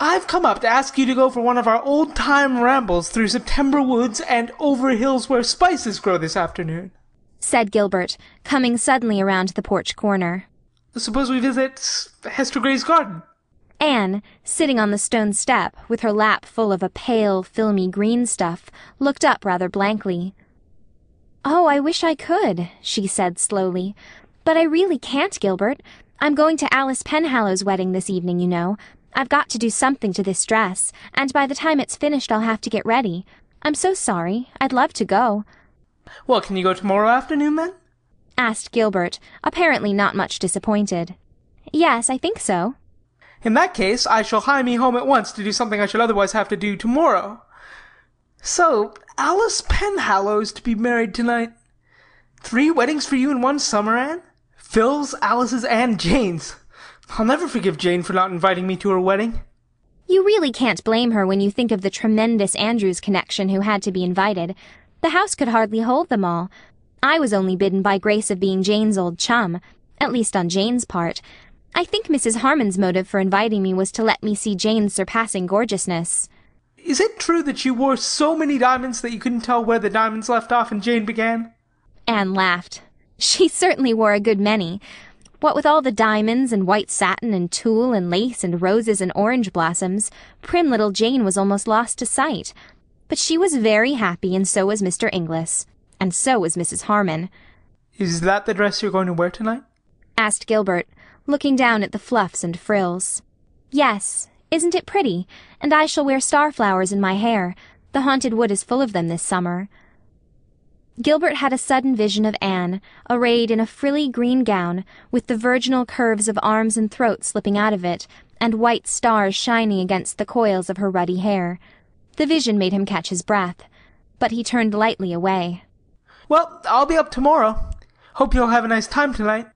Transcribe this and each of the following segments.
I've come up to ask you to go for one of our old time rambles through September woods and over hills where spices grow this afternoon. said Gilbert, coming suddenly around the porch corner. Suppose we visit Hester Gray's garden. Anne, sitting on the stone step, with her lap full of a pale, filmy green stuff, looked up rather blankly. Oh, I wish I could, she said slowly. But I really can't, Gilbert. I'm going to Alice Penhallow's wedding this evening, you know. I've got to do something to this dress, and by the time it's finished I'll have to get ready. I'm so sorry. I'd love to go. Well, can you go tomorrow afternoon then? asked Gilbert, apparently not much disappointed. Yes, I think so. In that case, I shall hie me home at once to do something I should otherwise have to do tomorrow. So, Alice Penhallow's to be married tonight. Three weddings for you in one summer, Anne? Phil's, Alice's, and Jane's. I'll never forgive Jane for not inviting me to her wedding. You really can't blame her when you think of the tremendous Andrews connection who had to be invited. The house could hardly hold them all. I was only bidden by grace of being Jane's old chum, at least on Jane's part. I think Mrs. Harmon's motive for inviting me was to let me see Jane's surpassing gorgeousness. Is it true that you wore so many diamonds that you couldn't tell where the diamonds left off and Jane began? Anne laughed. She certainly wore a good many. What with all the diamonds and white satin and tulle and lace and roses and orange blossoms, prim little Jane was almost lost to sight. But she was very happy, and so was Mr. Inglis. And so was Mrs. Harmon. Is that the dress you're going to wear tonight? asked Gilbert, looking down at the fluffs and frills. Yes, isn't it pretty? And I shall wear starflowers in my hair. The haunted wood is full of them this summer. Gilbert had a sudden vision of Anne, arrayed in a frilly green gown, with the virginal curves of arms and throat slipping out of it, and white stars shining against the coils of her ruddy hair. The vision made him catch his breath, but he turned lightly away. Well, I'll be up tomorrow. Hope you'll have a nice time tonight.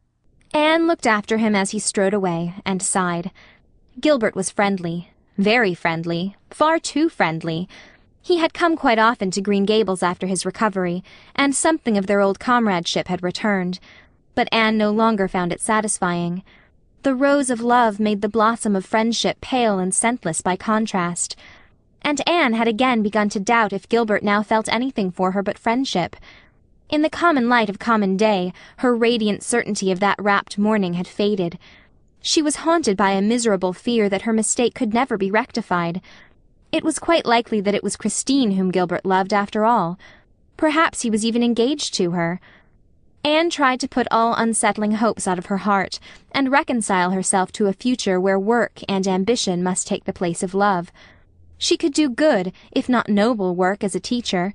Anne looked after him as he strode away, and sighed. Gilbert was friendly, very friendly, far too friendly. He had come quite often to Green Gables after his recovery, and something of their old comradeship had returned. But Anne no longer found it satisfying. The rose of love made the blossom of friendship pale and scentless by contrast. And Anne had again begun to doubt if Gilbert now felt anything for her but friendship. In the common light of common day, her radiant certainty of that rapt morning had faded. She was haunted by a miserable fear that her mistake could never be rectified. It was quite likely that it was Christine whom Gilbert loved after all. Perhaps he was even engaged to her. Anne tried to put all unsettling hopes out of her heart, and reconcile herself to a future where work and ambition must take the place of love. She could do good, if not noble, work as a teacher,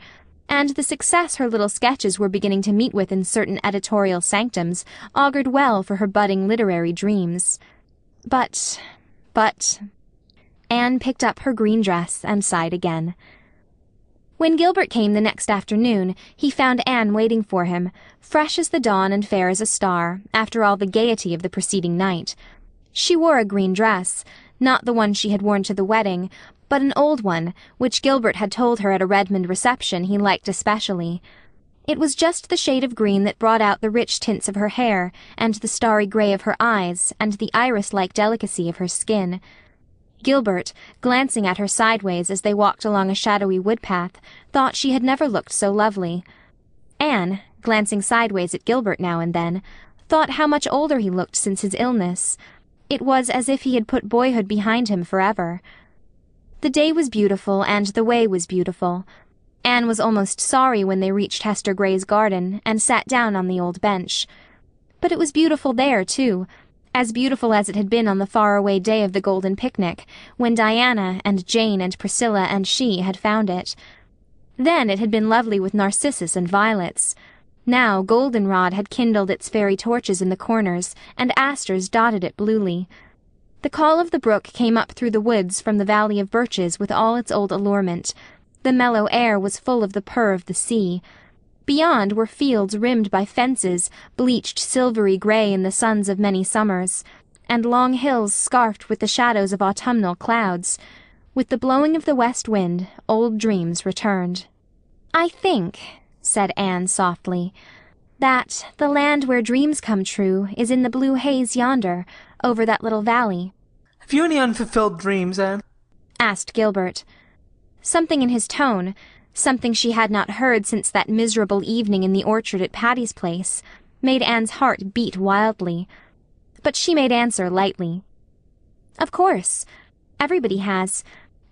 and the success her little sketches were beginning to meet with in certain editorial sanctums augured well for her budding literary dreams. But, but, Anne picked up her green dress and sighed again. When Gilbert came the next afternoon, he found Anne waiting for him, fresh as the dawn and fair as a star, after all the gaiety of the preceding night. She wore a green dress, not the one she had worn to the wedding, but an old one, which Gilbert had told her at a Redmond reception he liked especially. It was just the shade of green that brought out the rich tints of her hair, and the starry grey of her eyes, and the iris-like delicacy of her skin. Gilbert, glancing at her sideways as they walked along a shadowy woodpath, thought she had never looked so lovely. Anne, glancing sideways at Gilbert now and then, thought how much older he looked since his illness. It was as if he had put boyhood behind him forever. The day was beautiful, and the way was beautiful. Anne was almost sorry when they reached Hester Gray's garden and sat down on the old bench. But it was beautiful there, too, as beautiful as it had been on the far-away day of the golden picnic, when Diana and Jane and Priscilla and she had found it. Then it had been lovely with narcissus and violets. Now goldenrod had kindled its fairy torches in the corners, and asters dotted it bluely. The call of the brook came up through the woods from the valley of birches with all its old allurement. The mellow air was full of the purr of the sea. Beyond were fields rimmed by fences, bleached silvery grey in the suns of many summers, and long hills scarfed with the shadows of autumnal clouds. With the blowing of the west wind, old dreams returned. I think, said Anne softly, that the land where dreams come true is in the blue haze yonder, over that little valley. Have you any unfulfilled dreams, Anne? asked Gilbert. Something in his tone, something she had not heard since that miserable evening in the orchard at Patty's place, made Anne's heart beat wildly. But she made answer lightly. Of course. Everybody has.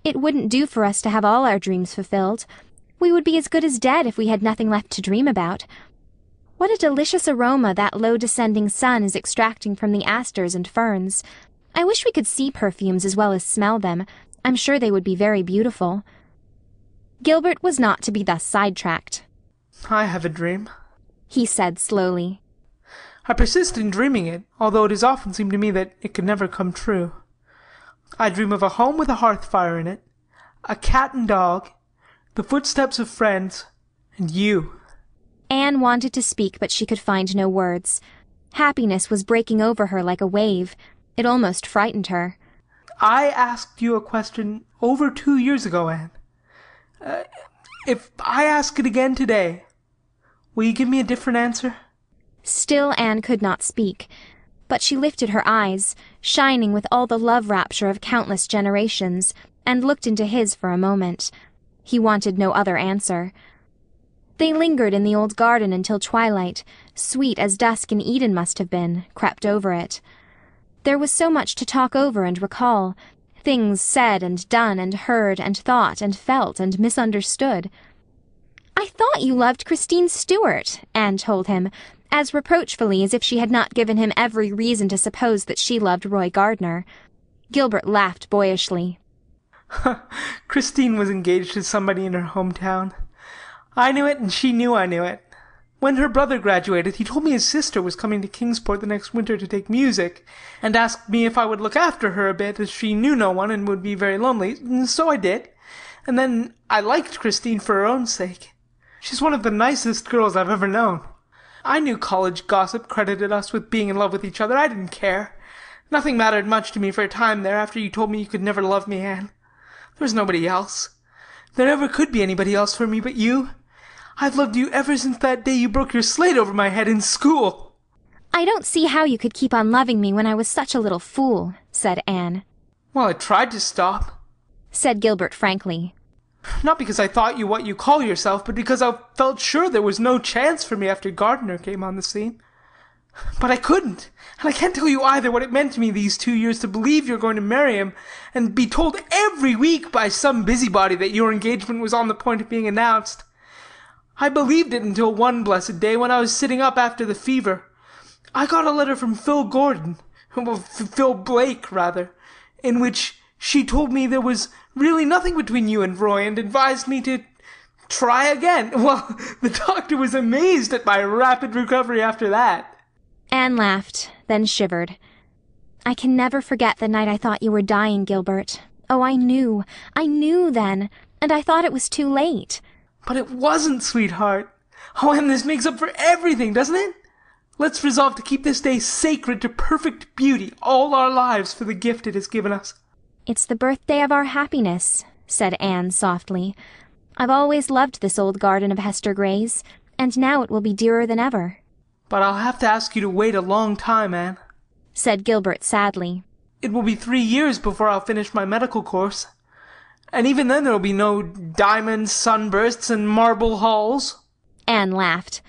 It wouldn't do for us to have all our dreams fulfilled. We would be as good as dead if we had nothing left to dream about. What a delicious aroma that low descending sun is extracting from the asters and ferns. I wish we could see perfumes as well as smell them. I'm sure they would be very beautiful. Gilbert was not to be thus sidetracked. I have a dream, he said slowly. I persist in dreaming it, although it has often seemed to me that it could never come true. I dream of a home with a hearth fire in it, a cat and dog, the footsteps of friends, and you. Anne wanted to speak, but she could find no words. Happiness was breaking over her like a wave. It almost frightened her. I asked you a question over two years ago, Anne. If I ask it again today, will you give me a different answer? Still Anne could not speak but she lifted her eyes, shining with all the love rapture of countless generations, and looked into his for a moment. He wanted no other answer. They lingered in the old garden until twilight, sweet as dusk in Eden must have been, crept over it. There was so much to talk over and recall, things said and done and heard and thought and felt and misunderstood. I thought you loved Christine Stuart, Anne told him, as reproachfully as if she had not given him every reason to suppose that she loved Roy Gardner. Gilbert laughed boyishly. Christine was engaged to somebody in her hometown. I knew it, and she knew I knew it. When her brother graduated, he told me his sister was coming to Kingsport the next winter to take music, and asked me if I would look after her a bit, as she knew no one and would be very lonely, so I did. And then I liked Christine for her own sake. She's one of the nicest girls I've ever known. I knew college gossip credited us with being in love with each other. I didn't care. Nothing mattered much to me for a time there after you told me you could never love me, Anne. There was nobody else. There never could be anybody else for me but you. I've loved you ever since that day you broke your slate over my head in school. I don't see how you could keep on loving me when I was such a little fool, said Anne. Well, I tried to stop, said Gilbert frankly. Not because I thought you what you call yourself, but because I felt sure there was no chance for me after Gardner came on the scene. But I couldn't, and I can't tell you either what it meant to me these two years to believe you're going to marry him, and be told every week by some busybody that your engagement was on the point of being announced. I believed it until one blessed day when I was sitting up after the fever. I got a letter from Phil Gordon, Phil Blake, rather, in which she told me there was really nothing between you and Roy, and advised me to try again. Well, the doctor was amazed at my rapid recovery after that. Anne laughed, then shivered. I can never forget the night I thought you were dying, Gilbert. Oh, I knew. I knew then, and I thought it was too late. But it wasn't, sweetheart. Oh, and this makes up for everything, doesn't it? Let's resolve to keep this day sacred to perfect beauty all our lives for the gift it has given us. It's the birthday of our happiness, said Anne softly. I've always loved this old garden of Hester Gray's, and now it will be dearer than ever. But I'll have to ask you to wait a long time, Anne, said Gilbert sadly. It will be three years before I'll finish my medical course. And even then there'll be no diamond sunbursts and marble halls. Anne laughed.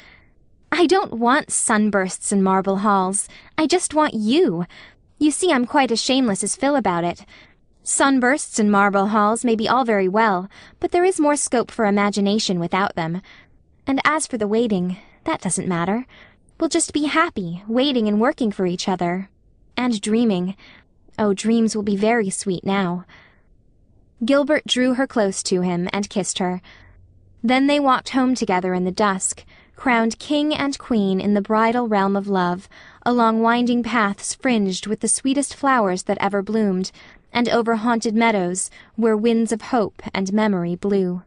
I don't want sunbursts and marble halls. I just want you. You see, I'm quite as shameless as Phil about it. Sunbursts and marble halls may be all very well, but there is more scope for imagination without them. And as for the waiting, that doesn't matter. We'll just be happy, waiting and working for each other. And dreaming. Oh, dreams will be very sweet now. Gilbert drew her close to him and kissed her. Then they walked home together in the dusk, crowned king and queen in the bridal realm of love, along winding paths fringed with the sweetest flowers that ever bloomed, and over haunted meadows where winds of hope and memory blew.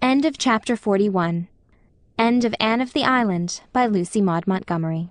End of chapter 41. End of Anne of the Island by Lucy Maud Montgomery.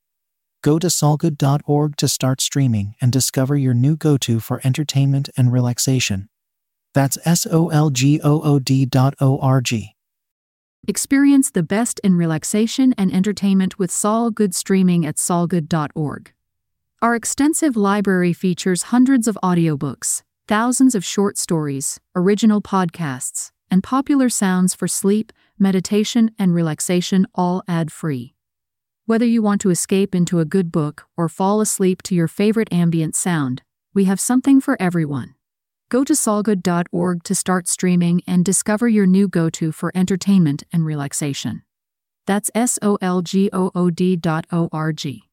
Go to solgood.org to start streaming and discover your new go to for entertainment and relaxation. That's S O L G O O D dot O R G. Experience the best in relaxation and entertainment with Sol Good streaming at solgood.org. Our extensive library features hundreds of audiobooks, thousands of short stories, original podcasts, and popular sounds for sleep, meditation, and relaxation all ad free. Whether you want to escape into a good book or fall asleep to your favorite ambient sound, we have something for everyone. Go to solgood.org to start streaming and discover your new go to for entertainment and relaxation. That's S O L G O O D dot O R G.